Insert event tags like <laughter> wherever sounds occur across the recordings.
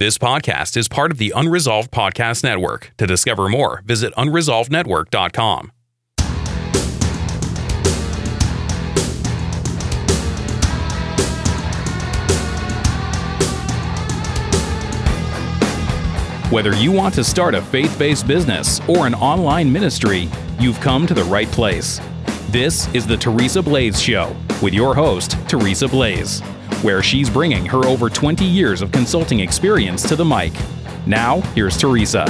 This podcast is part of the Unresolved Podcast Network. To discover more, visit unresolvednetwork.com. Whether you want to start a faith based business or an online ministry, you've come to the right place. This is the Teresa Blaze Show with your host, Teresa Blaze, where she's bringing her over 20 years of consulting experience to the mic. Now, here's Teresa.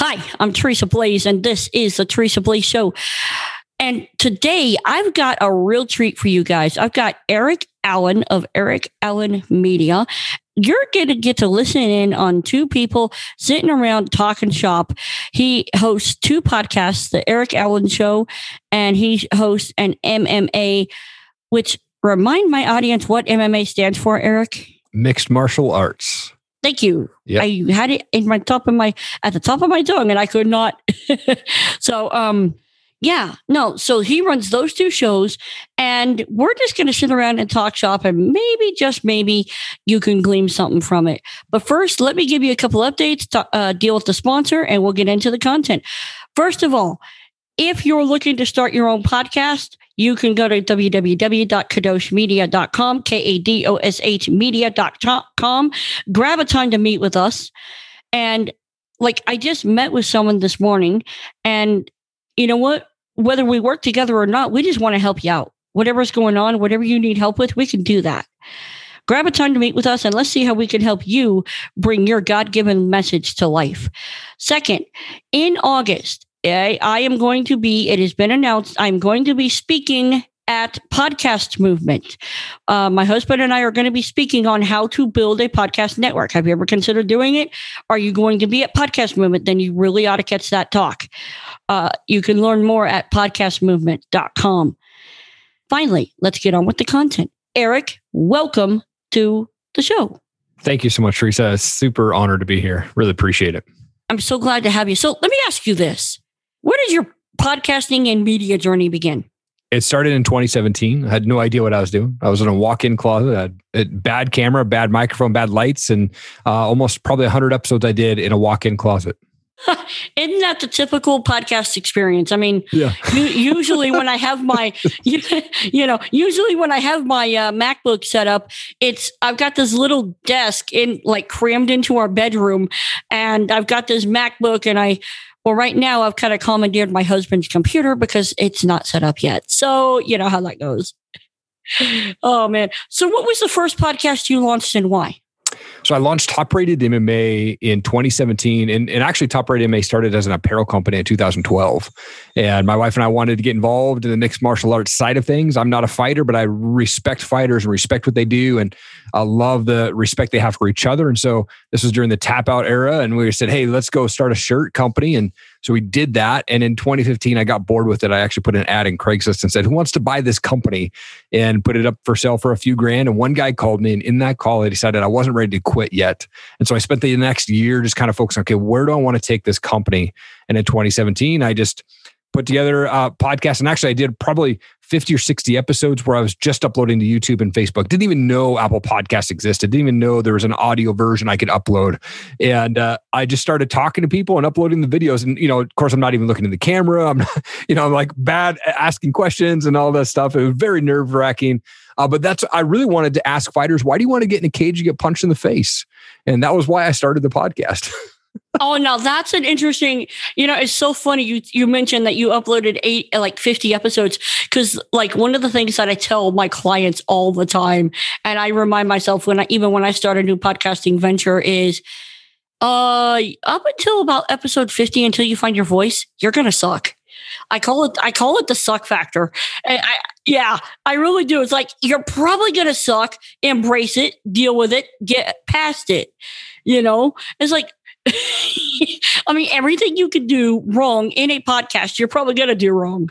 Hi, I'm Teresa Blaze, and this is the Teresa Blaze Show. And today I've got a real treat for you guys. I've got Eric Allen of Eric Allen Media. You're going to get to listen in on two people sitting around talking shop. He hosts two podcasts, The Eric Allen Show, and he hosts an MMA, which remind my audience what MMA stands for, Eric. Mixed martial arts. Thank you. Yep. I had it in my top of my at the top of my tongue, and I could not. <laughs> so, um, yeah, no. So he runs those two shows, and we're just going to sit around and talk shop, and maybe, just maybe, you can glean something from it. But first, let me give you a couple updates, to, uh, deal with the sponsor, and we'll get into the content. First of all, if you're looking to start your own podcast, you can go to www.kadoshmedia.com, K A D O S H media.com. Grab a time to meet with us. And like I just met with someone this morning, and you know what? Whether we work together or not, we just want to help you out. Whatever's going on, whatever you need help with, we can do that. Grab a time to meet with us and let's see how we can help you bring your God given message to life. Second, in August, I, I am going to be, it has been announced, I'm going to be speaking at Podcast Movement. Uh, my husband and I are going to be speaking on how to build a podcast network. Have you ever considered doing it? Are you going to be at Podcast Movement? Then you really ought to catch that talk. Uh, you can learn more at podcastmovement.com. Finally, let's get on with the content. Eric, welcome to the show. Thank you so much, Teresa. Super honored to be here. Really appreciate it. I'm so glad to have you. So let me ask you this Where did your podcasting and media journey begin? It started in 2017. I had no idea what I was doing. I was in a walk-in closet, I had a bad camera, bad microphone, bad lights, and uh, almost probably 100 episodes I did in a walk-in closet. <laughs> Isn't that the typical podcast experience? I mean, Yeah. <laughs> usually when I have my, <laughs> you, you know, usually when I have my uh, MacBook set up, it's I've got this little desk in like crammed into our bedroom, and I've got this MacBook, and I, well, right now I've kind of commandeered my husband's computer because it's not set up yet. So you know how that goes. Oh man! So what was the first podcast you launched and why? So I launched Top Rated MMA in 2017, and, and actually Top Rated MMA started as an apparel company in 2012. And my wife and I wanted to get involved in the mixed martial arts side of things. I'm not a fighter, but I respect fighters and respect what they do, and I love the respect they have for each other. And so this was during the tap out era, and we said, "Hey, let's go start a shirt company." And so we did that. And in 2015, I got bored with it. I actually put an ad in Craigslist and said, "Who wants to buy this company?" and put it up for sale for a few grand. And one guy called me, and in that call, I decided I wasn't ready to quit yet. And so I spent the next year just kind of focusing, okay, where do I want to take this company? And in 2017, I just put together a podcast. And actually, I did probably 50 or 60 episodes where I was just uploading to YouTube and Facebook. Didn't even know Apple Podcasts existed. Didn't even know there was an audio version I could upload. And uh, I just started talking to people and uploading the videos. And, you know, of course, I'm not even looking at the camera. I'm not, <laughs> you know, I'm like bad asking questions and all that stuff. It was very nerve wracking. Uh, but that's, I really wanted to ask fighters, why do you want to get in a cage and get punched in the face? And that was why I started the podcast. <laughs> oh, now that's an interesting. You know, it's so funny. You you mentioned that you uploaded eight like fifty episodes because like one of the things that I tell my clients all the time, and I remind myself when I even when I start a new podcasting venture is. Uh, up until about episode 50, until you find your voice, you're gonna suck. I call it I call it the suck factor. I, yeah, I really do. It's like you're probably gonna suck. Embrace it, deal with it, get past it. You know, it's like <laughs> I mean, everything you could do wrong in a podcast, you're probably gonna do wrong.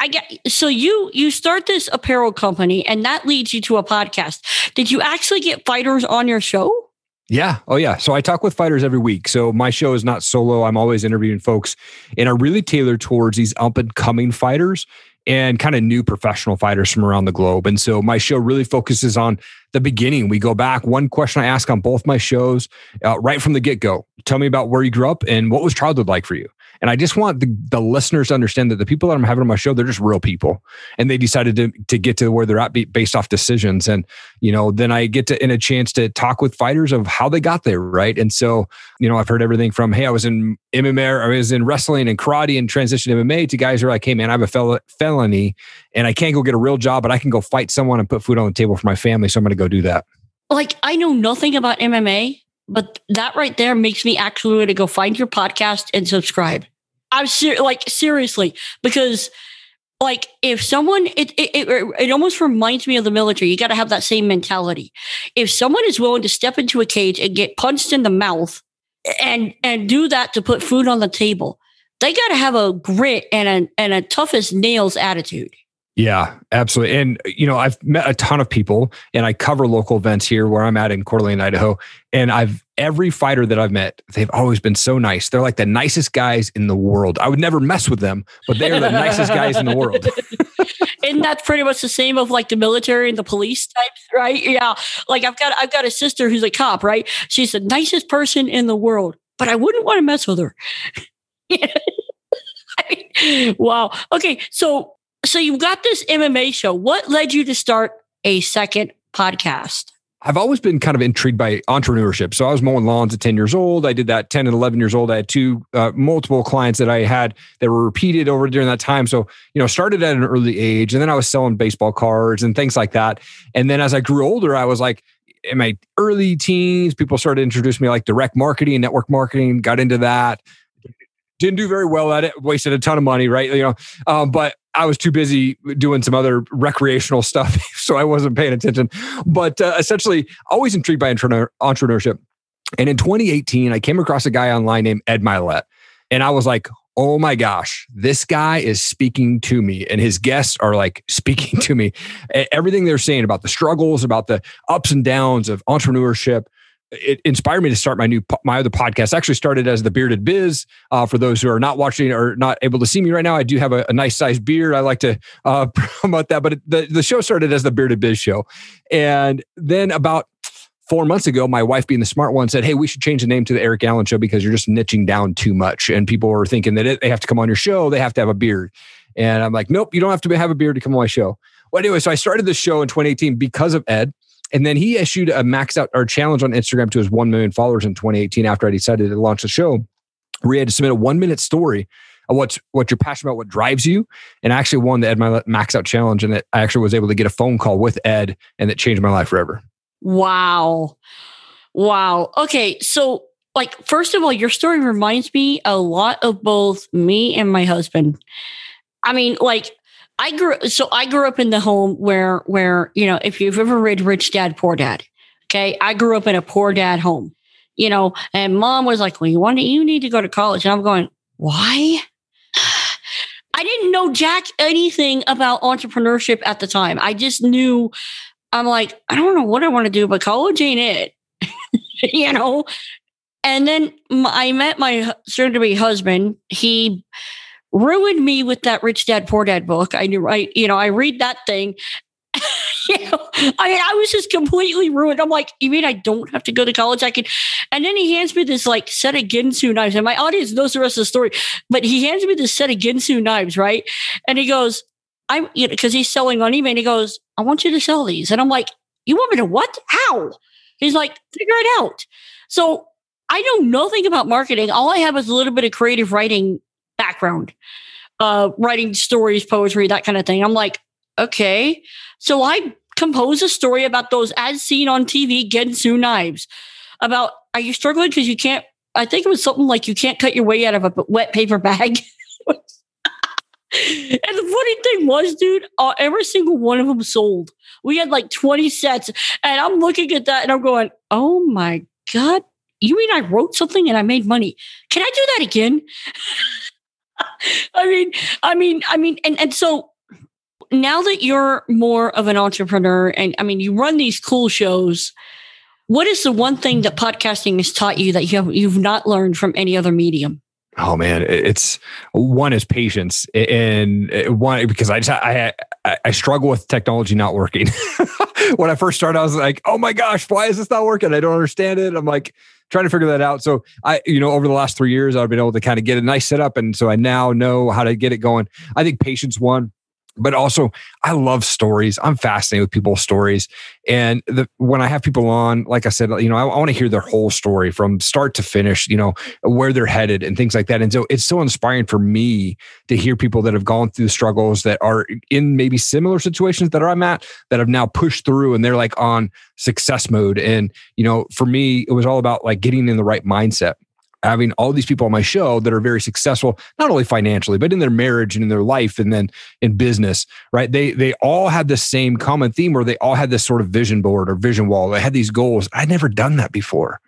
I get so you you start this apparel company and that leads you to a podcast. Did you actually get fighters on your show? Yeah. Oh, yeah. So I talk with fighters every week. So my show is not solo. I'm always interviewing folks and I really tailor towards these up and coming fighters. And kind of new professional fighters from around the globe. And so my show really focuses on the beginning. We go back. One question I ask on both my shows, uh, right from the get go. Tell me about where you grew up and what was childhood like for you. And I just want the, the listeners to understand that the people that I'm having on my show, they're just real people. And they decided to, to get to where they're at based off decisions. And, you know, then I get to in a chance to talk with fighters of how they got there. Right. And so, you know, I've heard everything from, hey, I was in MMA, I was in wrestling and karate and transition MMA to guys who are like, hey, man, I have a fel- felony and I can't go get a real job, but I can go fight someone and put food on the table for my family. So I'm going to go do that. Like, I know nothing about MMA, but that right there makes me actually want to go find your podcast and subscribe. I'm ser- like seriously because like if someone it, it it it almost reminds me of the military. You got to have that same mentality. If someone is willing to step into a cage and get punched in the mouth and and do that to put food on the table, they got to have a grit and a and a toughest nails attitude. Yeah, absolutely. And, you know, I've met a ton of people and I cover local events here where I'm at in Coeur d'Alene, Idaho. And I've, every fighter that I've met, they've always been so nice. They're like the nicest guys in the world. I would never mess with them, but they are the nicest guys in the world. <laughs> Isn't that pretty much the same of like the military and the police types, right? Yeah. Like I've got, I've got a sister who's a cop, right? She's the nicest person in the world, but I wouldn't want to mess with her. <laughs> wow. Okay. So so you've got this MMA show. What led you to start a second podcast? I've always been kind of intrigued by entrepreneurship. So I was mowing lawns at 10 years old. I did that 10 and 11 years old. I had two, uh, multiple clients that I had that were repeated over during that time. So, you know, started at an early age and then I was selling baseball cards and things like that. And then as I grew older, I was like, in my early teens, people started introducing me like direct marketing, network marketing, got into that. Didn't do very well at it, wasted a ton of money, right? You know, um, but I was too busy doing some other recreational stuff, <laughs> so I wasn't paying attention. But uh, essentially, always intrigued by entrepreneurship. And in 2018, I came across a guy online named Ed Mylett, and I was like, "Oh my gosh, this guy is speaking to me, and his guests are like <laughs> speaking to me. Everything they're saying about the struggles, about the ups and downs of entrepreneurship." It inspired me to start my new my other podcast. Actually, started as the Bearded Biz. Uh, for those who are not watching or not able to see me right now, I do have a, a nice sized beard. I like to uh, <laughs> promote that. But it, the the show started as the Bearded Biz show, and then about four months ago, my wife, being the smart one, said, "Hey, we should change the name to the Eric Allen Show because you're just niching down too much." And people are thinking that it, they have to come on your show, they have to have a beard. And I'm like, "Nope, you don't have to have a beard to come on my show." Well, anyway, so I started the show in 2018 because of Ed and then he issued a max out or challenge on Instagram to his 1 million followers in 2018 after I decided to launch the show, where he had to submit a one minute story of what's what you're passionate about, what drives you. And I actually won the Ed My Max Out Challenge. And that I actually was able to get a phone call with Ed and that changed my life forever. Wow. Wow. Okay. So like first of all, your story reminds me a lot of both me and my husband. I mean, like I grew so I grew up in the home where where you know if you've ever read Rich Dad Poor Dad, okay, I grew up in a poor dad home, you know, and mom was like, "Well, you want to, you need to go to college," and I'm going, "Why?" I didn't know jack anything about entrepreneurship at the time. I just knew I'm like, I don't know what I want to do, but college ain't it, <laughs> you know. And then I met my soon to be husband. He ruined me with that rich dad poor dad book i knew i you know i read that thing <laughs> you know, I mean, I was just completely ruined. I'm like, you mean I don't have to go to college? I can. And then he hands me this like set of Ginsu knives, and my audience knows the rest of the story. But he hands me this set of Ginsu knives, right? And he goes, "I'm," you know, because he's selling on eBay. And he goes, "I want you to sell these." And I'm like, "You want me to what? How?" He's like, "Figure it out." So I know nothing about marketing. All I have is a little bit of creative writing background, uh, writing stories, poetry, that kind of thing. I'm like, okay. So I compose a story about those as seen on TV Ginsu knives. About are you struggling because you can't? I think it was something like you can't cut your way out of a wet paper bag. <laughs> and the funny thing was, dude, uh, every single one of them sold. We had like 20 sets. And I'm looking at that and I'm going, oh my God, you mean I wrote something and I made money? Can I do that again? <laughs> I mean, I mean, I mean, and, and so now that you're more of an entrepreneur and I mean, you run these cool shows, what is the one thing that podcasting has taught you that you have, you've not learned from any other medium? Oh man, it's one is patience, and uh, one because I just I I, struggle with technology not working. <laughs> when I first started, I was like, "Oh my gosh, why is this not working? I don't understand it." I'm like trying to figure that out. So I, you know, over the last three years, I've been able to kind of get a nice setup, and so I now know how to get it going. I think patience one but also I love stories. I'm fascinated with people's stories. And the, when I have people on, like I said, you know, I, I want to hear their whole story from start to finish, you know, where they're headed and things like that. And so it's so inspiring for me to hear people that have gone through struggles that are in maybe similar situations that I'm at that have now pushed through and they're like on success mode. And, you know, for me, it was all about like getting in the right mindset having all these people on my show that are very successful not only financially but in their marriage and in their life and then in business right? They they all had the same common theme where they all had this sort of vision board or vision wall. They had these goals. I'd never done that before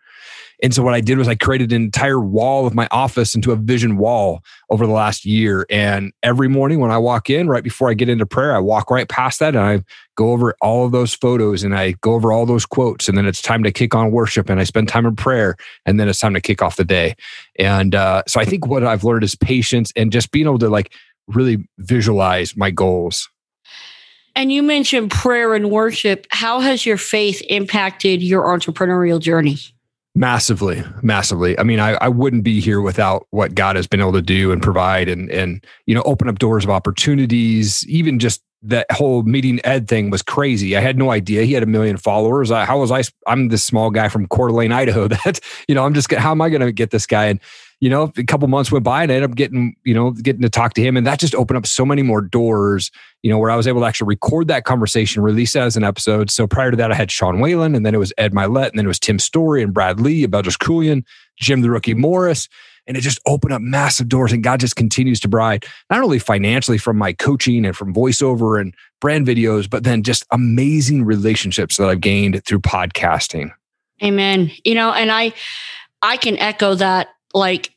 and so what I did was I created an entire wall of my office into a vision wall over the last year. And every morning when I walk in, right before I get into prayer, I walk right past that and I go over all of those photos and I go over all those quotes. And then it's time to kick on worship and I spend time in prayer. And then it's time to kick off the day. And uh, so I think what I've learned is patience and just being able to like really visualize my goals. And you mentioned prayer and worship. How has your faith impacted your entrepreneurial journey? Massively, massively. I mean, I, I wouldn't be here without what God has been able to do and provide and and you know open up doors of opportunities. Even just that whole meeting Ed thing was crazy. I had no idea he had a million followers. I, how was I? I'm this small guy from Coeur d'Alene, Idaho. <laughs> That you know, I'm just how am I going to get this guy? And you know, a couple months went by and I ended up getting, you know, getting to talk to him. And that just opened up so many more doors, you know, where I was able to actually record that conversation, release that as an episode. So prior to that, I had Sean Whalen and then it was Ed Mylett and then it was Tim Storey and Brad Lea, Bedros Keuilian, Jim the Rookie Morris. And it just opened up massive doors. And God just continues to provide not only financially from my coaching and from voiceover and brand videos, but then just amazing relationships that I've gained through podcasting. Amen. You know, and I I can echo that like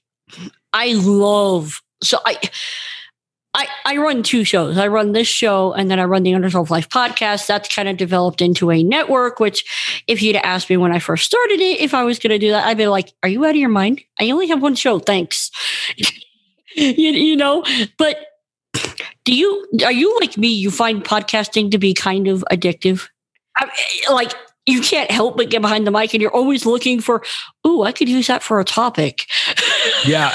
I love so I I, I run two shows. I run this show and then I run the Unresolved Life podcast. That's kind of developed into a network, which if you'd asked me when I first started it, if I was going to do that, I'd be like, are you out of your mind? I only have one show. Thanks. <laughs> you, you know, but do you, are you like me? You find podcasting to be kind of addictive? I, like you can't help but get behind the mic and you're always looking for, oh, I could use that for a topic. <laughs> yeah.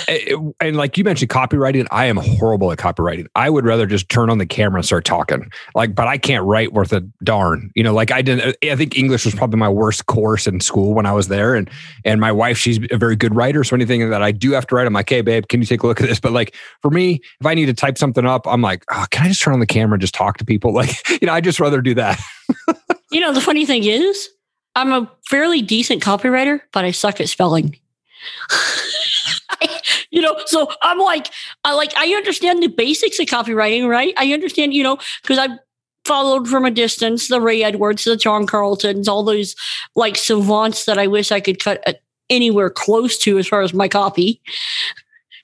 And like you mentioned copywriting, I am horrible at copywriting. I would rather just turn on the camera and start talking. Like, but I can't write worth a darn. You know, like I didn't, uh, I think English was probably my worst course in school when I was there. And, and my wife, she's a very good writer. So anything that I do have to write, I'm like, hey, babe, can you take a look at this? But like for me, if I need to type something up, I'm like, oh, can I just turn on the camera and just talk to people? <laughs> Like, you know, I just rather do that. <laughs> You know, the funny thing is, I'm a fairly decent copywriter, but I suck at spelling. <laughs> you know, so I'm like, I like, I understand the basics of copywriting, right? I understand, you know, because I've followed from a distance the Ray Edwards, the John Carltons, all those like savants that I wish I could cut uh, anywhere close to as far as my copy,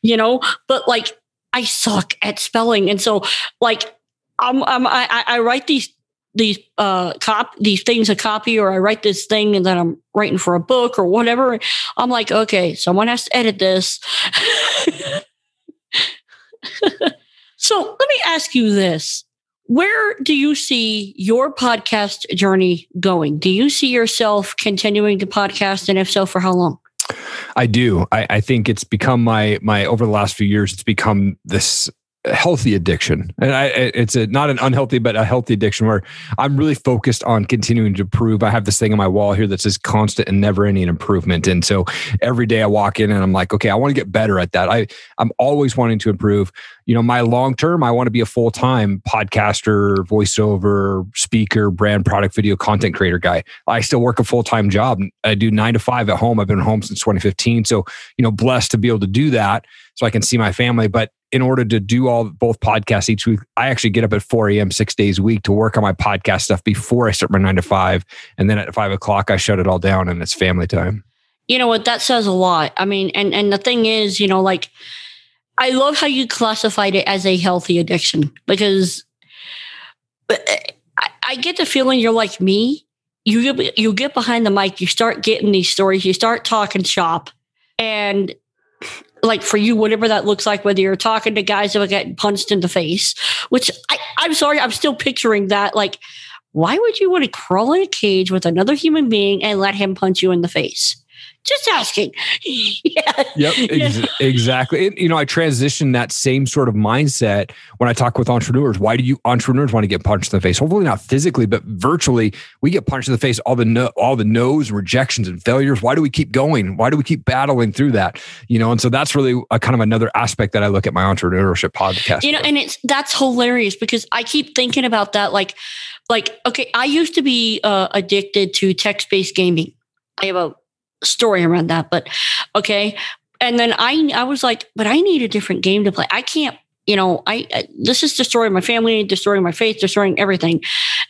you know, but like I suck at spelling. And so, like, I'm, I'm I, I write these these uh cop these things a copy or I write this thing and then I'm writing for a book or whatever. I'm like, okay, someone has to edit this. <laughs> so let me ask you this. Where do you see your podcast journey going? Do you see yourself continuing to podcast? And if so, for how long? I do. I, I think it's become my my over the last few years, it's become this healthy addiction. And I, it's a not an unhealthy but a healthy addiction where i'm really focused on continuing to improve. I have this thing on my wall here that says constant and never ending improvement. And so every day i walk in and i'm like okay i want to get better at that. I i'm always wanting to improve. You know my long term i want to be a full-time podcaster voiceover speaker brand product video content creator guy. I still work a full-time job. I do nine to five at home. I've been home since 2015 so you know blessed to be able to do that so i can see my family. But in order to do all both podcasts each week, I actually get up at 4 a.m. six days a week to work on my podcast stuff before I start my nine to five. And then at five o'clock, I shut it all down and it's family time. You know what? That says a lot. I mean, and and the thing is, you know, like I love how you classified it as a healthy addiction because I, get the feeling you're like me. You you get behind the mic, you start getting these stories, you start talking shop, and like for you, whatever that looks like, whether you're talking to guys that are getting punched in the face, which I, I'm sorry, I'm still picturing that. Like, why would you want to crawl in a cage with another human being and let him punch you in the face? Just asking. <laughs> yeah. Yep. <laughs> Ex- exactly. And, you know, I transition that same sort of mindset when I talk with entrepreneurs. Why do you entrepreneurs want to get punched in the face? Hopefully not physically, but virtually. We get punched in the face. All the no, all the no's, rejections, and failures. Why do we keep going? Why do we keep battling through that? You know, and so that's really a kind of another aspect that I look at my entrepreneurship podcast. You know, and it's that's hilarious because I keep thinking about that. Like, like okay, I used to be uh, addicted to text based gaming. I have a story around that, but okay. And then I I was like, but I need a different game to play. I can't, you know, I, I this is destroying my family, destroying my faith, destroying everything,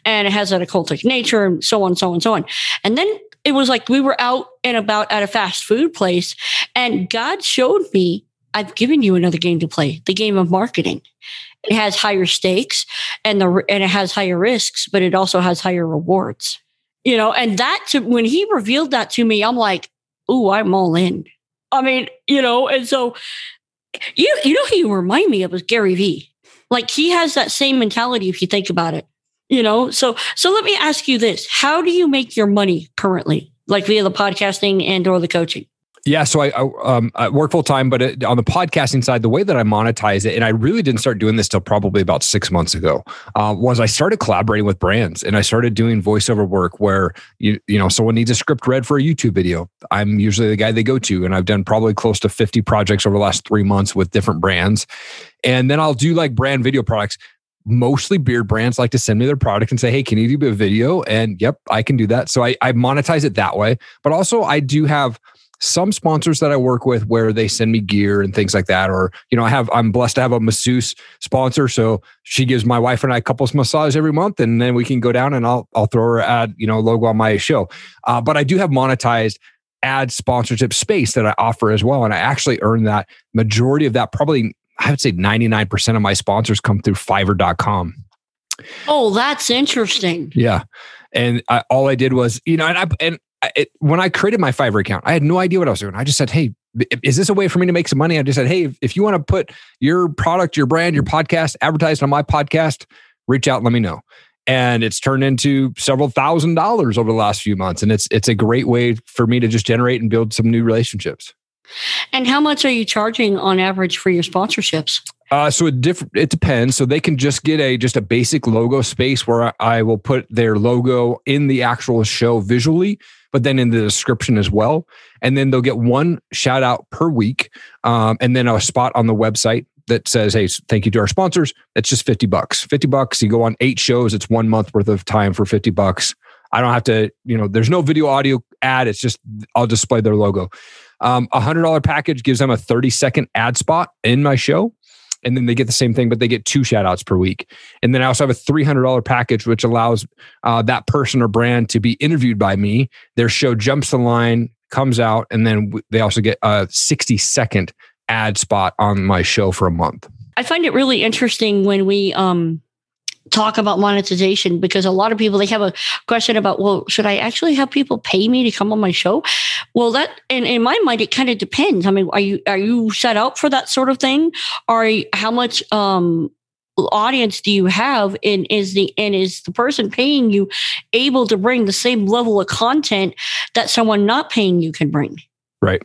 and it has that occultic nature and so on, so on, so on. And then it was like we were out and about at a fast food place, and God showed me, I've given you another game to play, the game of marketing. It has higher stakes and the and it has higher risks, but it also has higher rewards you know, and that to, when he revealed that to me, I'm like, ooh, I'm all in. I mean, you know, and so you you know you remind me of is Gary Vee. Like he has that same mentality if you think about it. You know, so so let me ask you this. How do you make your money currently? Like via the podcasting and or the coaching? Yeah, so I, I, um, I work full time, but it, on the podcasting side, the way that I monetize it, and I really didn't start doing this till probably about six months ago, uh, was I started collaborating with brands and I started doing voiceover work where you you know someone needs a script read for a YouTube video. I'm usually the guy they go to, and I've done probably close to 50 projects over the last three months with different brands, and then I'll do like brand video products mostly beard brands like to send me their product and say, Hey, can you do a video? And yep, I can do that. So I, I monetize it that way. But also I do have some sponsors that I work with where they send me gear and things like that. Or, you know, I have, I'm blessed to have a masseuse sponsor. So she gives my wife and I couples massage every month and then we can go down and I'll, I'll throw her ad, you know, logo on my show. Uh, but I do have monetized ad sponsorship space that I offer as well. And I actually earn that majority of that, probably, I would say 99% of my sponsors come through fiverr.com. Oh, that's interesting. Yeah. And I, all I did was, you know, and I, and it, when I created my Fiverr account, I had no idea what I was doing. I just said, Hey, is this a way for me to make some money? I just said, Hey, if you want to put your product, your brand, your podcast advertised on my podcast, reach out and let me know. And it's turned into several thousand dollars over the last few months. And it's it's a great way for me to just generate and build some new relationships. And how much are you charging on average for your sponsorships? Uh, so it diff- it depends. So they can just get a just a basic logo space where I will put their logo in the actual show visually, but then in the description as well. And then they'll get one shout out per week, um, and then a spot on the website that says, "Hey, thank you to our sponsors." It's just fifty bucks. Fifty bucks. You go on eight shows. It's one month worth of time for fifty bucks. I don't have to, you know, there's no video audio ad. It's just I'll display their logo. Um, a hundred dollar package gives them a 30 second ad spot in my show and then they get the same thing, but they get two shout outs per week. And then I also have a $300 package, which allows uh, that person or brand to be interviewed by me. Their show jumps the line, comes out, and then they also get a 60 second ad spot on my show for a month. I find it really interesting when we um, talk about monetization because a lot of people they have a question about well should i actually have people pay me to come on my show? Well that in, in my mind it kind of depends. I mean are you are you set up for that sort of thing? Or how much um audience do you have? And is the and is the person paying you able to bring the same level of content that someone not paying you can bring? Right.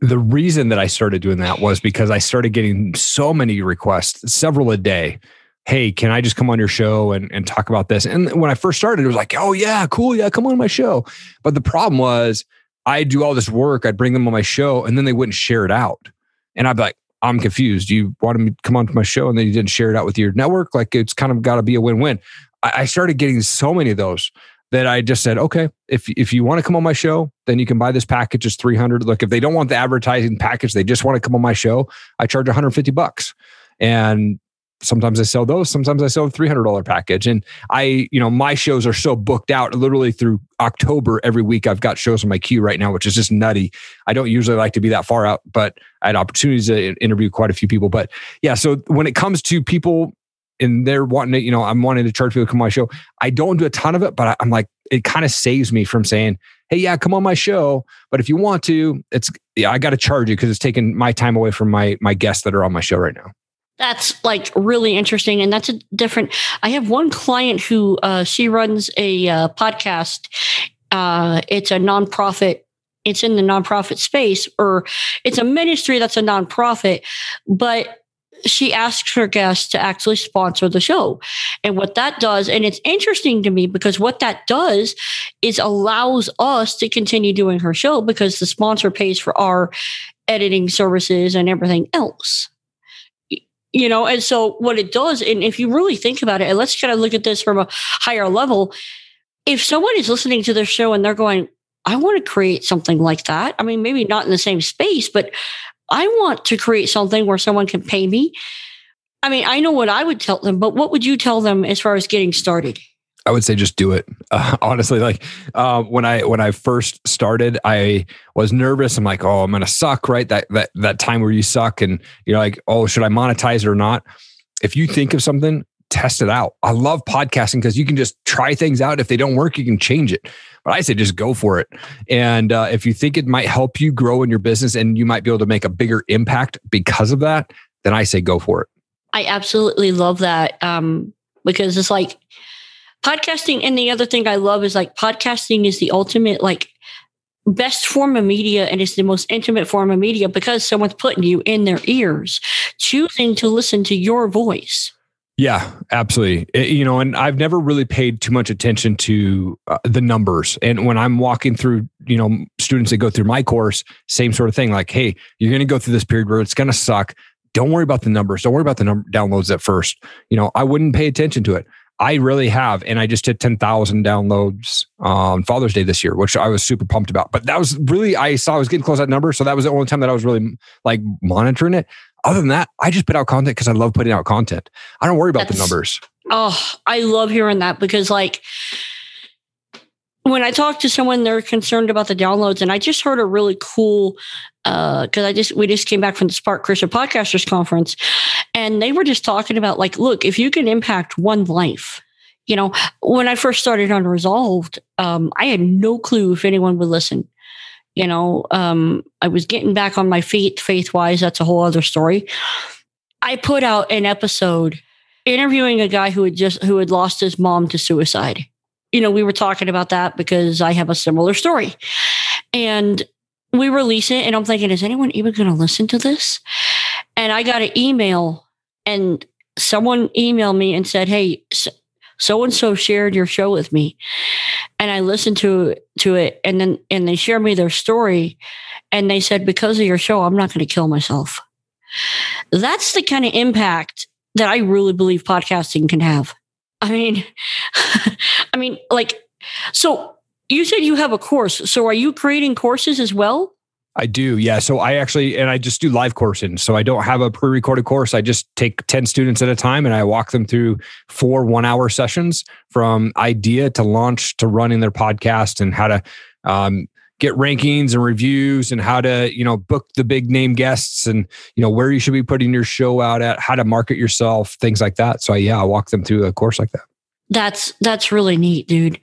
The reason that I started doing that was because I started getting so many requests, several a day, hey, can I just come on your show and, and talk about this? And when I first started, it was like, oh, yeah, cool. Yeah, come on my show. But the problem was, I do all this work, I'd bring them on my show, and then they wouldn't share it out. And I'd be like, I'm confused. You wanted me to come on to my show and then you didn't share it out with your network? Like it's kind of got to be a win win. I, started getting so many of those that I just said, okay, if if you want to come on my show, then you can buy this package. It's 300. Look, if they don't want the advertising package, they just want to come on my show, I charge 150 bucks. And sometimes I sell those. Sometimes I sell a $300 package. And I, you know, my shows are so booked out literally through October every week. I've got shows on my queue right now, which is just nutty. I don't usually like to be that far out, but I had opportunities to interview quite a few people. But yeah, so when it comes to people and they're wanting to, you know, I'm wanting to charge people to come on my show. I don't do a ton of it, but I'm like, it kind of saves me from saying, hey, yeah, come on my show. But if you want to, it's yeah, I got to charge you because it's taking my time away from my my guests that are on my show right now. That's like really interesting, and that's a different. I have one client who uh, she runs a uh, podcast. Uh, it's a nonprofit. It's in the nonprofit space, or it's a ministry that's a nonprofit, but she asks her guests to actually sponsor the show. And what that does, and it's interesting to me because what that does is allows us to continue doing her show because the sponsor pays for our editing services and everything else. You know, and so what it does, and if you really think about it, and let's kind of look at this from a higher level. If someone is listening to their show and they're going, I want to create something like that. I mean, maybe not in the same space, but I want to create something where someone can pay me. I mean, I know what I would tell them, but what would you tell them as far as getting started? I would say just do it. <laughs> Uh, honestly, like uh, when I when I first started, I was nervous. I'm like, oh, I'm gonna suck, right? That that that time where you suck, and you're like, oh, should I monetize it or not? If you think of something, test it out. I love podcasting because you can just try things out. If they don't work, you can change it. But I say just go for it. And uh, if you think it might help you grow in your business and you might be able to make a bigger impact because of that, then I say go for it. I absolutely love that um, because it's like podcasting. And the other thing I love is like podcasting is the ultimate like best form of media and it's the most intimate form of media because someone's putting you in their ears, choosing to listen to your voice. Yeah, absolutely. It, you know, and I've never really paid too much attention to uh, the numbers. And when I'm walking through, you know, students that go through my course, same sort of thing. Like, hey, you're going to go through this period where it's going to suck. Don't worry about the numbers. Don't worry about the number downloads at first. You know, I wouldn't pay attention to it. I really have, and I just hit ten thousand downloads on Father's Day this year, which I was super pumped about. But that was really I saw I was getting close to that number, so that was the only time that I was really like monitoring it other than that, I just put out content because I love putting out content. I don't worry about That's, the numbers. Oh, I love hearing that because like when I talk to someone, they're concerned about the downloads, and I just heard a really cool because uh, I just we just came back from the Spark Christian Podcasters Conference, and they were just talking about like, look, if you can impact one life, you know, when I first started Unresolved, um, I had no clue if anyone would listen. You know um, i was getting back on my feet faith wise that's a whole other story. I put out an episode interviewing a guy who had just who had lost his mom to suicide. You know we were talking about that because i have a similar story. And we release it and i'm thinking is anyone even going to listen to this? And i got an email and someone emailed me and said hey so and so shared your show with me. And i listened to to it and then and they shared me their story and they said because of your show i'm not going to kill myself. That's the kind of impact that i really believe podcasting can have. I mean <laughs> i mean like so you said you have a course so are you creating courses as well I do. Yeah. So I actually, and I just do live coursing. So I don't have a pre recorded course. I just take 10 students at a time and I walk them through four one hour sessions from idea to launch to running their podcast and how to um, get rankings and reviews and how to, you know, book the big name guests and, you know, where you should be putting your show out at, how to market yourself, things like that. So yeah, I walk them through a course like that. That's, that's really neat, dude.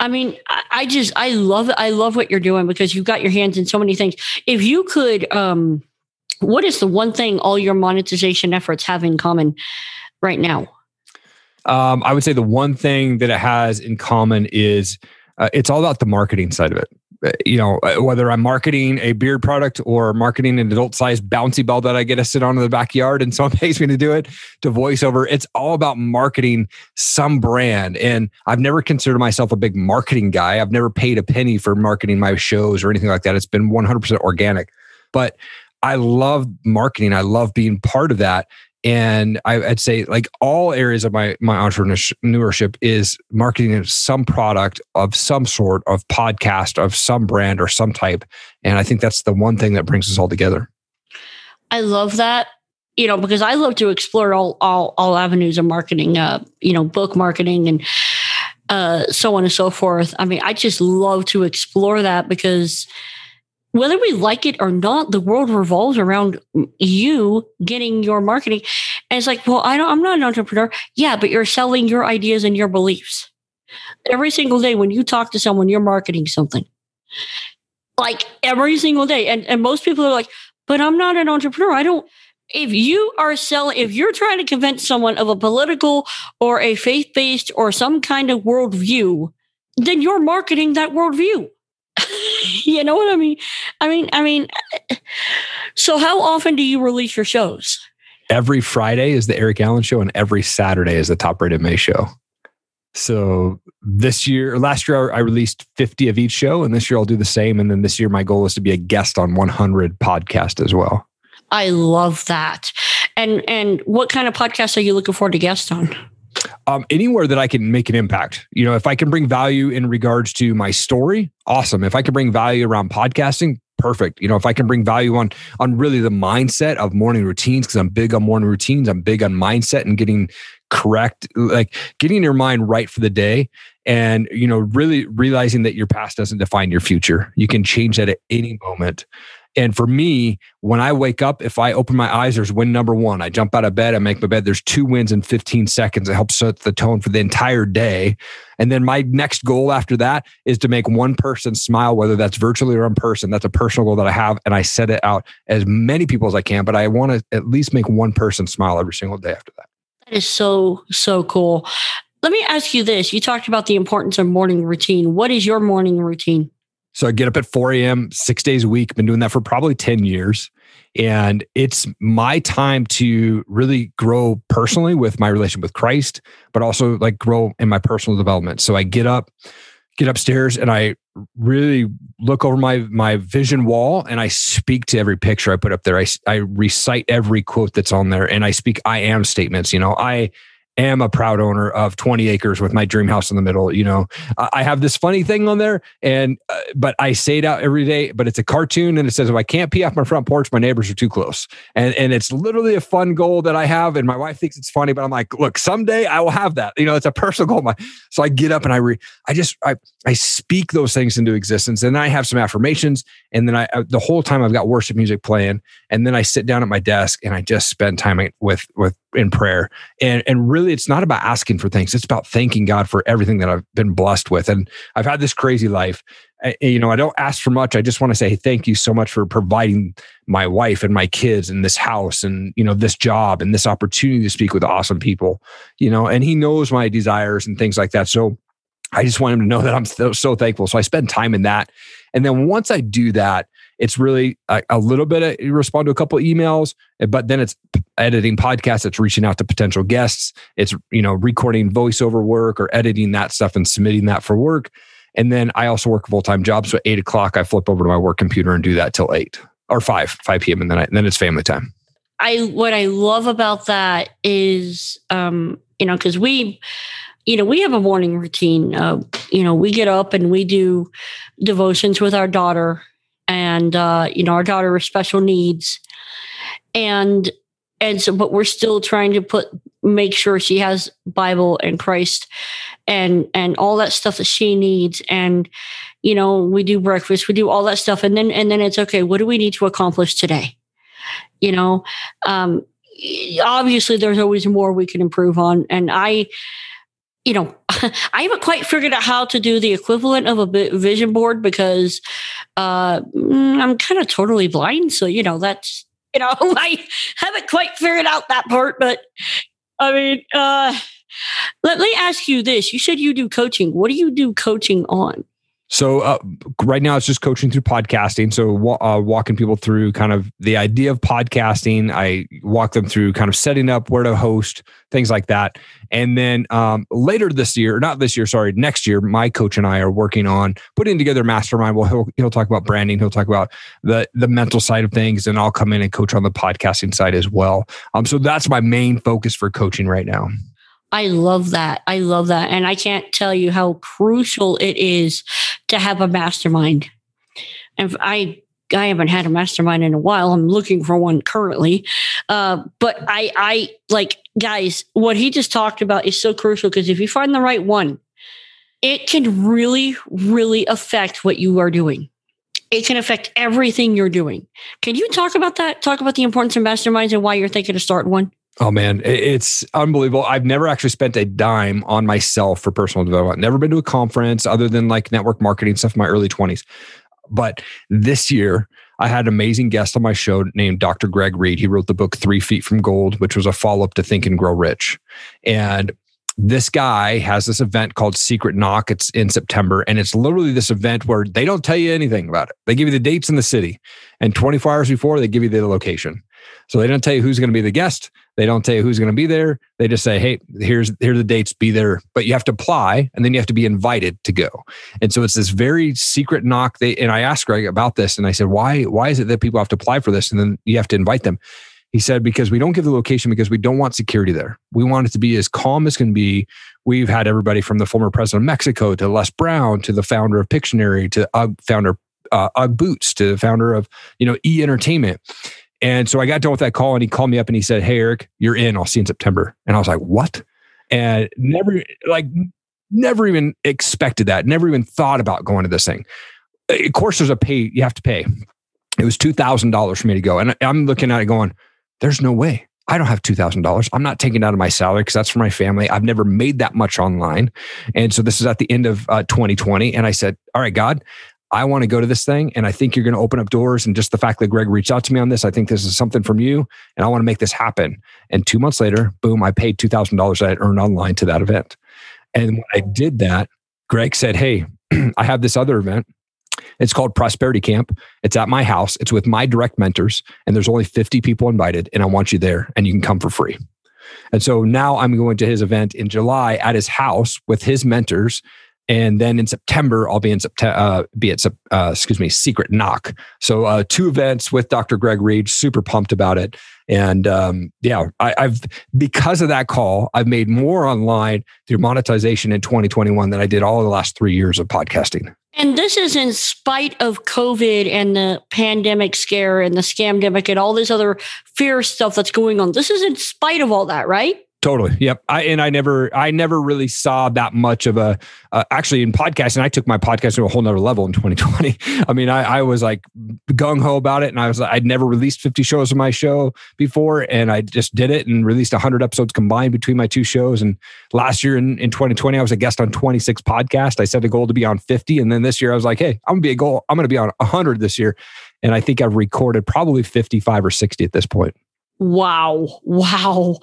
I mean, I just I love it. I love what you're doing because you've got your hands in so many things. If you could, um, what is the one thing all your monetization efforts have in common right now? Um, I would say the one thing that it has in common is uh, it's all about the marketing side of it you know, uh, whether I'm marketing a beard product or marketing an adult sized bouncy ball that I get to sit on in the backyard and <laughs> someone pays me to do it to voiceover, it's all about marketing some brand. And I've never considered myself a big marketing guy. I've never paid a penny for marketing my shows or anything like that. It's been 100% organic. But I love marketing. I love being part of that and I, would say like all areas of my my entrepreneurship is marketing some product of some sort of podcast of some brand or some type. And i think that's the one thing that brings us all together. I love that you know because i love to explore all all, all avenues of marketing uh you know book marketing and uh so on and so forth. I mean i just love to explore that because whether we like it or not, the world revolves around you getting your marketing. And it's like, well, I don't, I'm not an entrepreneur. Yeah, but you're selling your ideas and your beliefs. Every single day when you talk to someone, you're marketing something. Like every single day. And, and most people are like, but I'm not an entrepreneur. I don't, if you are selling, if you're trying to convince someone of a political or a faith based or some kind of worldview, then you're marketing that worldview. <laughs> you know what I mean? I mean, I mean, so how often do you release your shows? Every Friday is the Eric Allen show, and every Saturday is the Top Rated MMA show. So this year, last year, I released 50 of each show, and this year I'll do the same. And then this year, my goal is to be a guest on 100 podcast as well. I love that. And and what kind of podcasts are you looking forward to guest on? Um, anywhere that I can make an impact. You know, if I can bring value in regards to my story, awesome. If I can bring value around podcasting, perfect. You know, if I can bring value on on really the mindset of morning routines, because I'm big on morning routines, I'm big on mindset and getting correct, like getting your mind right for the day, and you know, really realizing that your past doesn't define your future. You can change that at any moment. And for me, when I wake up, if I open my eyes, there's win number one. I jump out of bed, I make my bed. There's two wins in 15 seconds. It helps set the tone for the entire day. And then my next goal after that is to make one person smile, whether that's virtually or in person. That's a personal goal that I have. And I set it out as many people as I can, but I want to at least make one person smile every single day after that. That is so, so cool. Let me ask you this. You talked about the importance of morning routine. What is your morning routine? So I get up at 4 a.m. six days a week. Been doing that for probably 10 years. And it's my time to really grow personally with my relationship with Christ, but also like grow in my personal development. So I get up, get upstairs, and I really look over my my vision wall and I speak to every picture I put up there. I, I recite every quote that's on there and I speak I am statements. You know, I am a proud owner of 20 acres with my dream house in the middle. You know, I have this funny thing on there, and uh, but I say it out every day. But it's a cartoon, and it says if I can't pee off my front porch, my neighbors are too close. And and it's literally a fun goal that I have, and my wife thinks it's funny, but I'm like, look, someday I will have that. You know, it's a personal goal. My so I get up and I re, I just I I speak those things into existence, and I have some affirmations, and then I the whole time I've got worship music playing, and then I sit down at my desk and I just spend time with with in prayer, and and really it's not about asking for things; it's about thanking God for everything that I've been blessed with, and I've had this crazy life. I, you know, I don't ask for much. I just want to say thank you so much for providing my wife and my kids and this house and you know this job and this opportunity to speak with awesome people. You know, and He knows my desires and things like that. So I just want him to know that I'm so, so thankful. So I spend time in that. And then once I do that, it's really a, a little bit of you respond to a couple emails, but then it's editing podcasts. It's reaching out to potential guests. It's, you know, recording voiceover work or editing that stuff and submitting that for work. And then I also work a full time job. So at eight o'clock, I flip over to my work computer and do that till eight or five, 5 p.m. And then, I, then it's family time. I, what I love about that is, um, you know, cause we, you know, we have a morning routine. Uh, you know, we get up and we do devotions with our daughter, and uh, you know, our daughter with special needs, and and so, but we're still trying to put make sure she has Bible and Christ, and and all that stuff that she needs, and you know, we do breakfast, we do all that stuff, and then and then it's okay. What do we need to accomplish today? You know, um, obviously, there's always more we can improve on, and I you know, <laughs> I haven't quite figured out how to do the equivalent of a vision board because uh, mm, I'm kind of totally blind. So, you know, that's, <laughs> you know, I haven't quite figured out that part. But I mean, uh, let me ask you this. You said you do coaching. What do you do coaching on? So uh, right now it's just coaching through podcasting. So uh, walking people through kind of the idea of podcasting. I walk them through kind of setting up where to host things like that. And then um, later this year, not this year, sorry, next year, my coach and I are working on putting together mastermind. Well, he'll he'll talk about branding. He'll talk about the the mental side of things, and I'll come in and coach on the podcasting side as well. Um, so that's my main focus for coaching right now. I love that. I love that. And I can't tell you how crucial it is to have a mastermind. And I I haven't had a mastermind in a while. I'm looking for one currently. Uh, but I I like guys, what he just talked about is so crucial because if you find the right one, it can really, really affect what you are doing. It can affect everything you're doing. Can you talk about that? Talk about the importance of masterminds and why you're thinking of starting one? Oh man, it's unbelievable. I've never actually spent a dime on myself for personal development. Never been to a conference other than like network marketing stuff in my early 20s. But this year, I had an amazing guest on my show named Dr. Greg Reid. He wrote the book Three Feet from Gold, which was a follow up to Think and Grow Rich. And this guy has this event called Secret Knock. It's in September. And it's literally this event where they don't tell you anything about it. They give you the dates in the city. And 24 hours before, they give you the location. So they don't tell you who's going to be the guest. They don't tell you who's going to be there. They just say, "Hey, here's here are the dates. Be there." But you have to apply, and then you have to be invited to go. And so it's this very secret knock. They and I asked Greg about this, and I said, "Why? Why is it that people have to apply for this, and then you have to invite them?" He said, "Because we don't give the location because we don't want security there. We want it to be as calm as can be. We've had everybody from the former president of Mexico to Les Brown to the founder of Pictionary to UGG founder uh, UGG Boots to the founder of you know E Entertainment." And so I got done with that call and he called me up and he said, Hey, Eric, you're in. I'll see you in September. And I was like, What? And never, like, never even expected that. Never even thought about going to this thing. Of course, there's a pay, you have to pay. It was $2,000 for me to go. And I'm looking at it going, There's no way. I don't have $2,000. I'm not taking out of my salary because that's for my family. I've never made that much online. And so this is at the end of uh, 2020. And I said, All right, God, I want to go to this thing and I think you're going to open up doors. And just the fact that Greg reached out to me on this, I think this is something from you and I want to make this happen. And two months later, boom, I paid $2,000 that I earned online to that event. And when I did that, Greg said, Hey, <clears throat> I have this other event. It's called Prosperity Camp. It's at my house. It's with my direct mentors, and there's only 50 people invited, and I want you there, and you can come for free. And so now I'm going to his event in July at his house with his mentors and then in September I'll be in September, uh, be at uh, excuse me, Secret Knock. So uh, two events with Dr. Greg Reid. Super pumped about it, and um, yeah, I, I've because of that call, I've made more online through monetization in 2021 than I did all the last three years of podcasting. And this is in spite of COVID and the pandemic scare and the scamdemic and all this other fear stuff that's going on. This is in spite of all that, right? Totally. Yep. I, and I never, I never really saw that much of a, uh, actually in podcasting, I took my podcast to a whole nother level in 2020. <laughs> I mean, I, I was like gung ho about it. And I was like, I'd never released 50 shows of my show before. And I just did it and released 100 episodes combined between my two shows. And last year in, in 2020, I was a guest on 26 podcasts. I set a goal to be on 50. And then this year I was like, hey, I'm to be a goal. I'm to be on 100 this year. And I think I've recorded probably 55 or 60 at this point. Wow. Wow.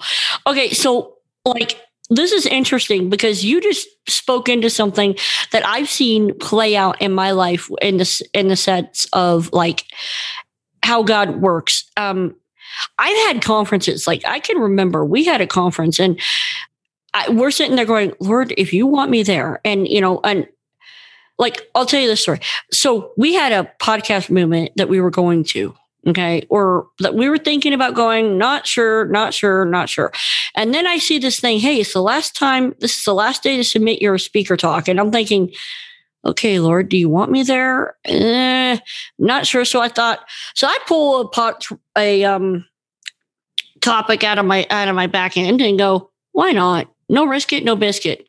Okay. So, like, this is interesting because you just spoke into something that I've seen play out in my life in the in the sense of like how God works. Um, I've had conferences like I can remember we had a conference and I, we're sitting there going, Lord, if you want me there, and you know, and like I'll tell you this story. So we had a podcast movement that we were going to, Okay. Or that we were thinking about going, not sure, not sure, not sure. And then I see this thing, hey, it's the last time, this is the last day to submit your speaker talk. And I'm thinking, okay, Lord, do you want me there? Eh, not sure. So I thought, so I pull a pot, a um, topic out of my out of my back end and go, why not? No risk it, no biscuit.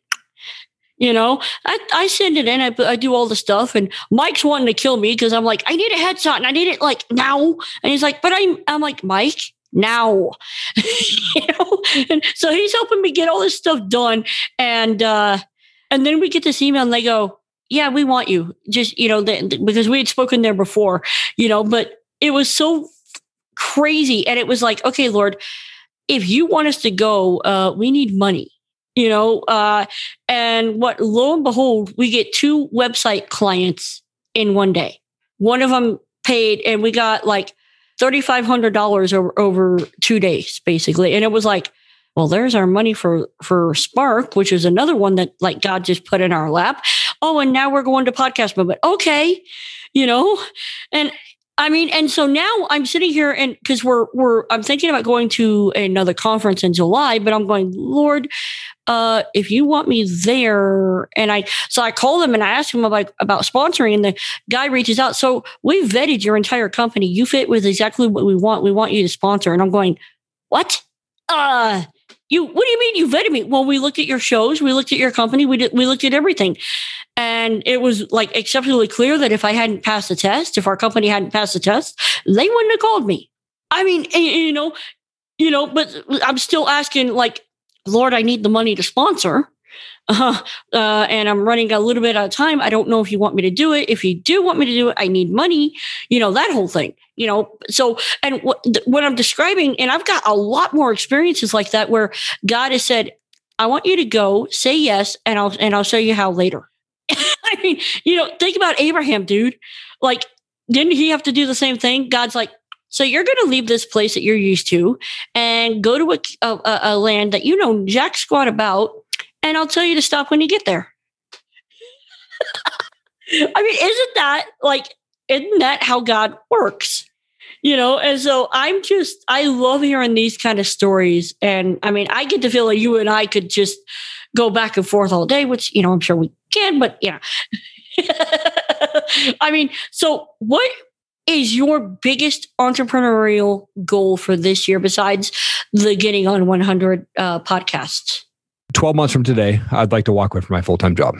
You know, I, I send it in, I, I do all the stuff, and Mike's wanting to kill me because I'm like, I need a headshot and I need it like now. And he's like, but I'm, I'm like, Mike, now. <laughs> you know? And so he's helping me get all this stuff done. And, uh, and then we get this email and they go, yeah, we want you. Just, you know, the, the, because we had spoken there before, you know, but it was so crazy. And it was like, okay, Lord, if you want us to go, uh, we need money you know uh, and what lo and behold we get two website clients in one day. One of them paid and we got like $3500 over, over two days basically. And it was like well there's our money for for spark which is another one that like god just put in our lap. Oh and now we're going to podcast movement okay you know? And I mean, and so now I'm sitting here and because we're we're I'm thinking about going to another conference in July, but I'm going, Lord, uh, if you want me there, and I so I call them and I ask them about about sponsoring, and the guy reaches out. So we vetted your entire company. You fit with exactly what we want. We want you to sponsor. And I'm going, what? Uh you what do you mean you vetted me? Well, we looked at your shows, we looked at your company, we did we looked at everything. And it was like exceptionally clear that if I hadn't passed the test, if our company hadn't passed the test, they wouldn't have called me. I mean, you know, you know, but I'm still asking, like, Lord, I need the money to sponsor. Uh, uh, and I'm running a little bit out of time. I don't know if you want me to do it. If you do want me to do it, I need money. You know that whole thing. You know, so and what, what I'm describing, and I've got a lot more experiences like that where God has said, "I want you to go, say yes, and I'll and I'll show you how later." <laughs> I mean, you know, think about Abraham, dude. Like, didn't he have to do the same thing? God's like, so you're going to leave this place that you're used to and go to a, a, a land that you know jack squat about, and I'll tell you to stop when you get there. <laughs> I mean, isn't that like, isn't that how God works? You know, and so I'm just, I love hearing these kind of stories. And I mean, I get to feel like you and I could just go back and forth all day, which, you know, I'm sure we can, but yeah. <laughs> I mean, so what is your biggest entrepreneurial goal for this year besides the Getting on 100 uh, podcasts? 12 months from today, I'd like to walk away from my full time job.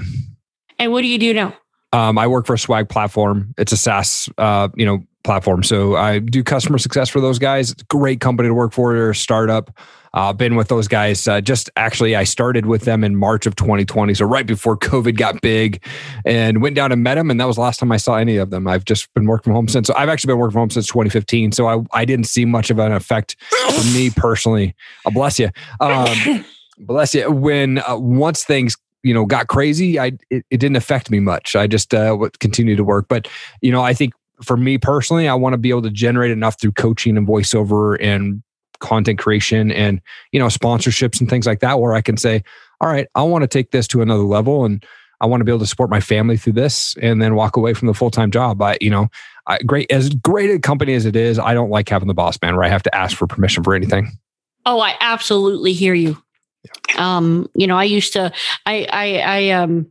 And what do you do now? Um, I work for a swag platform. It's a SaaS, uh, you know, platform. So I do customer success for those guys. It's a great company to work for. They're a startup. Uh, been with those guys. Uh, just actually, I started with them in March of 2020, so right before COVID got big, and went down and met them. And that was the last time I saw any of them. I've just been working from home since. So I've actually been working from home since 2015. So I, I didn't see much of an effect for me <laughs> personally. Oh, bless you. Um, <laughs> bless you. When uh, once things you know got crazy, I it, it didn't affect me much. I just uh, continued to work. But you know, I think for me personally, I want to be able to generate enough through coaching and voiceover and content creation and you know sponsorships and things like that where i can say all right i want to take this to another level and i want to be able to support my family through this and then walk away from the full-time job. I you know I, great as great a company as it is i don't like having the boss man where i have to ask for permission for anything. Oh i absolutely hear you. Yeah. um you know i used to i i i um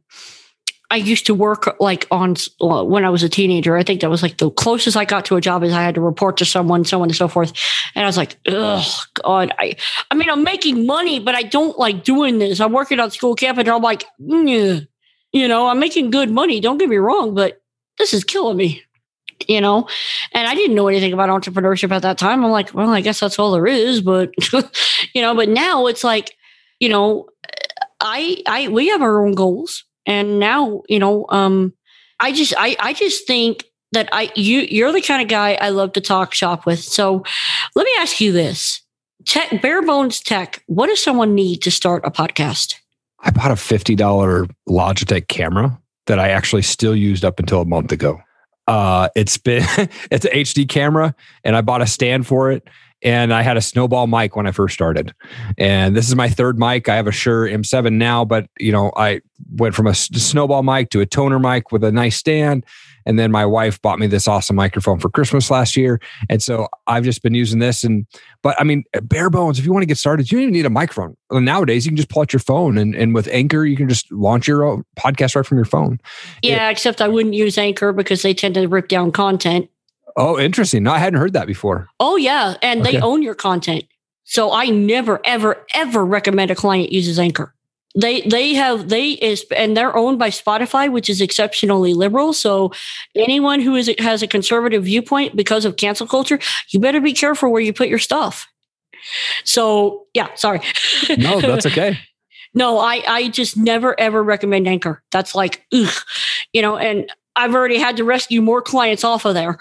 I used to work like on when I was a teenager. I think that was like the closest I got to a job is I had to report to someone, so on and so forth. And I was like, oh God, I, I mean, I'm making money, but I don't like doing this. I'm working on school. And I'm like, you know, I'm making good money. Don't get me wrong, but this is killing me. You know, and I didn't know anything about entrepreneurship at that time. I'm like, well, I guess that's all there is. But <laughs> you know, but now it's like, you know, I, I, we have our own goals and now, you know, um, I just I I just think that I you you're the kind of guy I love to talk shop with. So let me ask you this. Tech bare bones tech, what does someone need to start a podcast? I bought a $50 Logitech camera that I actually still used up until a month ago. Uh, it's been <laughs> it's an HD camera and I bought a stand for it and I had a snowball mic when I first started. And this is my third mic. I have a Shure M7 now, but you know, I went from a snowball mic to a Tonor mic with a nice stand. And then my wife bought me this awesome microphone for Christmas last year. And so I've just been using this. And, but I mean, bare bones, if you want to get started, you don't even need a microphone. Nowadays, you can just pull out your phone and, and with Anchor, you can just launch your own podcast right from your phone. Yeah, it, except I wouldn't use Anchor because they tend to rip down content. Oh, interesting. No, I hadn't heard that before. Oh, yeah. And okay. they own your content. So I never, ever, ever recommend a client uses Anchor. They they have they is and they're owned by Spotify, which is exceptionally liberal. So anyone who is has a conservative viewpoint because of cancel culture, you better be careful where you put your stuff. So yeah, sorry. No, that's <laughs> okay. no, I I just never ever recommend Anchor. That's like, ugh, you know, and I've already had to rescue more clients off of there.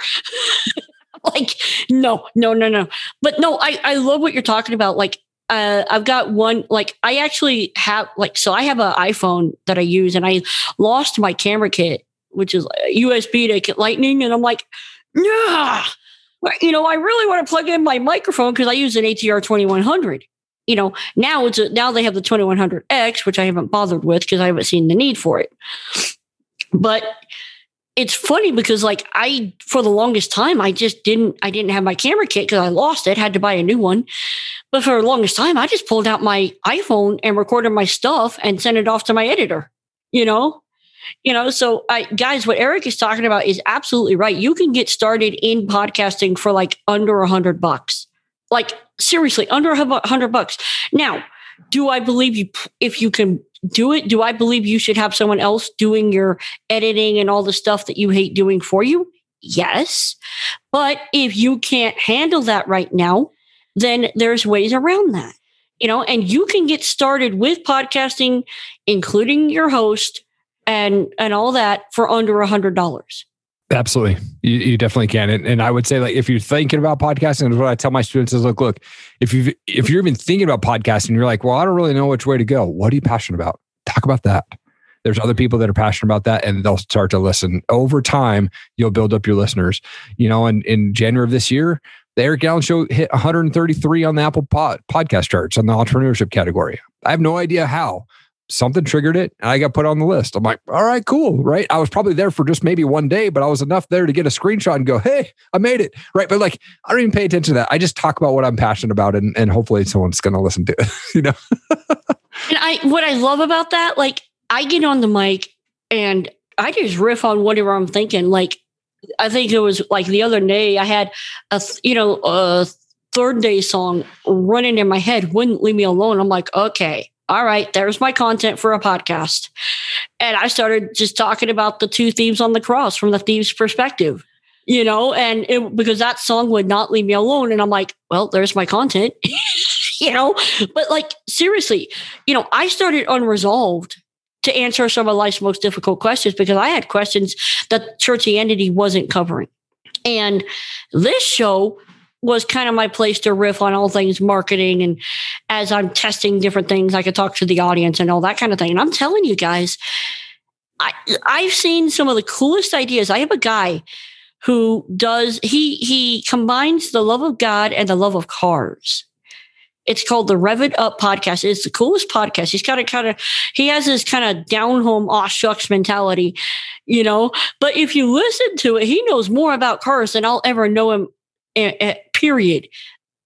<laughs> like, no, no, no, no. But no, I, I love what you're talking about. Like, uh, I've got one, like, I actually have, like, so I have an iPhone that I use and I lost my camera kit, which is USB to Lightning. And I'm like, nah, you know, I really want to plug in my microphone because I use an ATR 2100 you know now it's a, now they have the 2100x which i haven't bothered with because i haven't seen the need for it but it's funny because like I for the longest time I just didn't I didn't have my camera kit because I lost it, had to buy a new one. But for the longest time, I just pulled out my iPhone and recorded my stuff and sent it off to my editor. You know, you know. So, I guys, what Eric is talking about is absolutely right. You can get started in podcasting for like under a hundred bucks. Like seriously, under a hundred bucks. Now, do I believe you if you can do it? Do I believe you should have someone else doing your editing and all the stuff that you hate doing for you? Yes. But if you can't handle that right now, then there's ways around that. You know, and you can get started with podcasting, including your host and and all that for under a hundred dollars. Absolutely. You, you definitely can. And, and I would say like if you're thinking about podcasting, what I tell my students is look, look, if you if you're even thinking about podcasting, you're like, well, I don't really know which way to go. What are you passionate about? Talk about that. There's other people that are passionate about that and they'll start to listen. Over time, you'll build up your listeners. You know, and in January of this year, the Eric Allen Show hit 133 on the Apple pod, podcast charts on the entrepreneurship category. I have no idea how something triggered it and I got put on the list. I'm like, all right, cool. Right. I was probably there for just maybe one day, but I was enough there to get a screenshot and go, hey, I made it. Right. But like, I don't even pay attention to that. I just talk about what I'm passionate about and, and hopefully someone's going to listen to it, <laughs> you know? and I, what I love about that, like, I get on the mic and I just riff on whatever I'm thinking. Like, I think it was like the other day I had a, you know, a third day song running in my head, wouldn't leave me alone. I'm like, okay, all right, there's my content for a podcast. And I started just talking about the two thieves on the cross from the thief's perspective, you know, and it, because that song would not leave me alone. And I'm like, well, there's my content, <laughs> you know, but like, seriously, you know, I started unresolved to answer some of life's most difficult questions because I had questions that churchianity wasn't covering. And this show was kind of my place to riff on all things marketing. And as I'm testing different things, I could talk to the audience and all that kind of thing. And I'm telling you guys, I, I've seen some of the coolest ideas. I have a guy who does he he combines the love of God and the love of cars. It's called the Rev It Up podcast. It's the coolest podcast. He's got a kind of he has this kind of down home aw shucks mentality, you know. But if you listen to it, he knows more about cars than I'll ever know him period.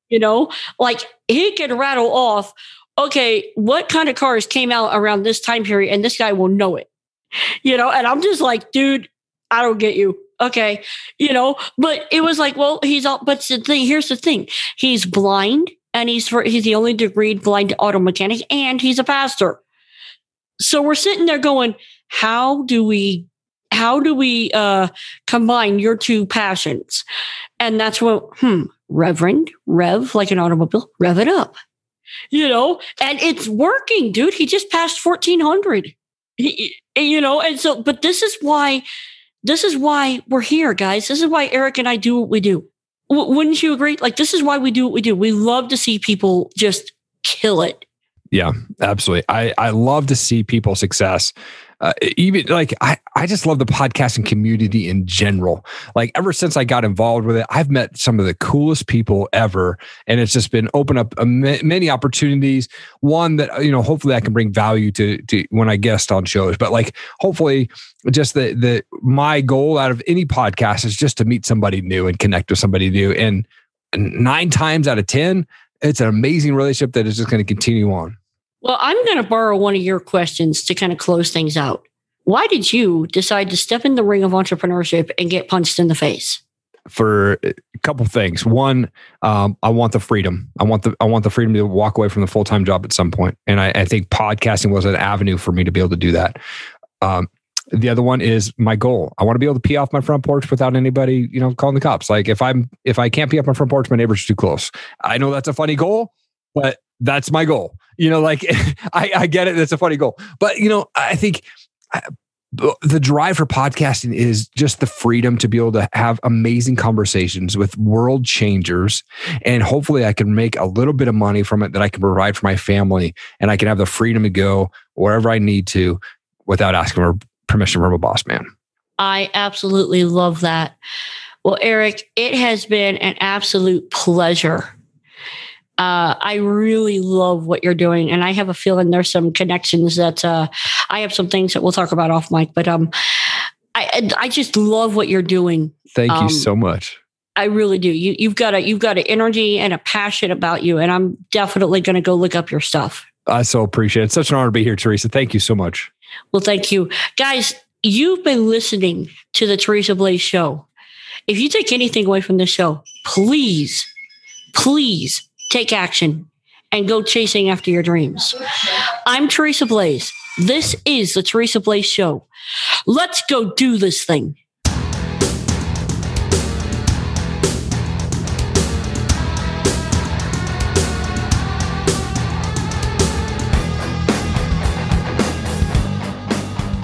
You know, like he could rattle off, okay, what kind of cars came out around this time period? And this guy will know it. You know, and I'm just like, dude, I don't get you. Okay. You know, but it was like, well, he's all, but the thing, here's the thing. He's blind and he's for, he's the only degree blind auto mechanic and he's a pastor. So we're sitting there going, how do we how do we uh, combine your two passions? And that's what, hmm, Reverend, rev like an automobile, rev it up, you know, and it's working, dude. He just passed 1400, he, you know, and so, but this is why, this is why we're here, guys. This is why Eric and I do what we do. W- wouldn't you agree? Like, this is why we do what we do. We love to see people just kill it. Yeah, absolutely. I, I love to see people success uh, even like I, I just love the podcasting community in general. Like ever since I got involved with it, I've met some of the coolest people ever, and it's just been open up many opportunities. One that you know, hopefully, I can bring value to to when I guest on shows. But like, hopefully, just the the my goal out of any podcast is just to meet somebody new and connect with somebody new. And nine times out of ten, it's an amazing relationship that is just going to continue on. Well, I'm going to borrow one of your questions to kind of close things out. Why did you decide to step in the ring of entrepreneurship and get punched in the face? For a couple things. One, um, I want the freedom. I want the I want the freedom to walk away from the full time job at some point, and I, I, think podcasting was an avenue for me to be able to do that. Um, the other one is my goal. I want to be able to pee off my front porch without anybody, you know, calling the cops. Like if I'm if I can't pee off my front porch, my neighbor's too close. I know that's a funny goal, but that's my goal. You know, like <laughs> I, I get it. That's a funny goal. But, you know, I think the drive for podcasting is just the freedom to be able to have amazing conversations with world changers. And hopefully I can make a little bit of money from it that I can provide for my family. And I can have the freedom to go wherever I need to without asking for permission from a boss man. I absolutely love that. Well, Eric, it has been an absolute pleasure uh, I really love what you're doing, and I have a feeling there's some connections that uh, I have some things that we'll talk about off mic. But um, I I just love what you're doing. Thank um, you so much. I really do. You you've got a you've got an energy and a passion about you, and I'm definitely going to go look up your stuff. I so appreciate it. It's such an honor to be here, Teresa. Thank you so much. Well, thank you, guys. You've been listening to the Teresa Blaze Show. If you take anything away from this show, please, please take action, and go chasing after your dreams. I'm Teresa Blaze. This is the Teresa Blaze Show. Let's go do this thing.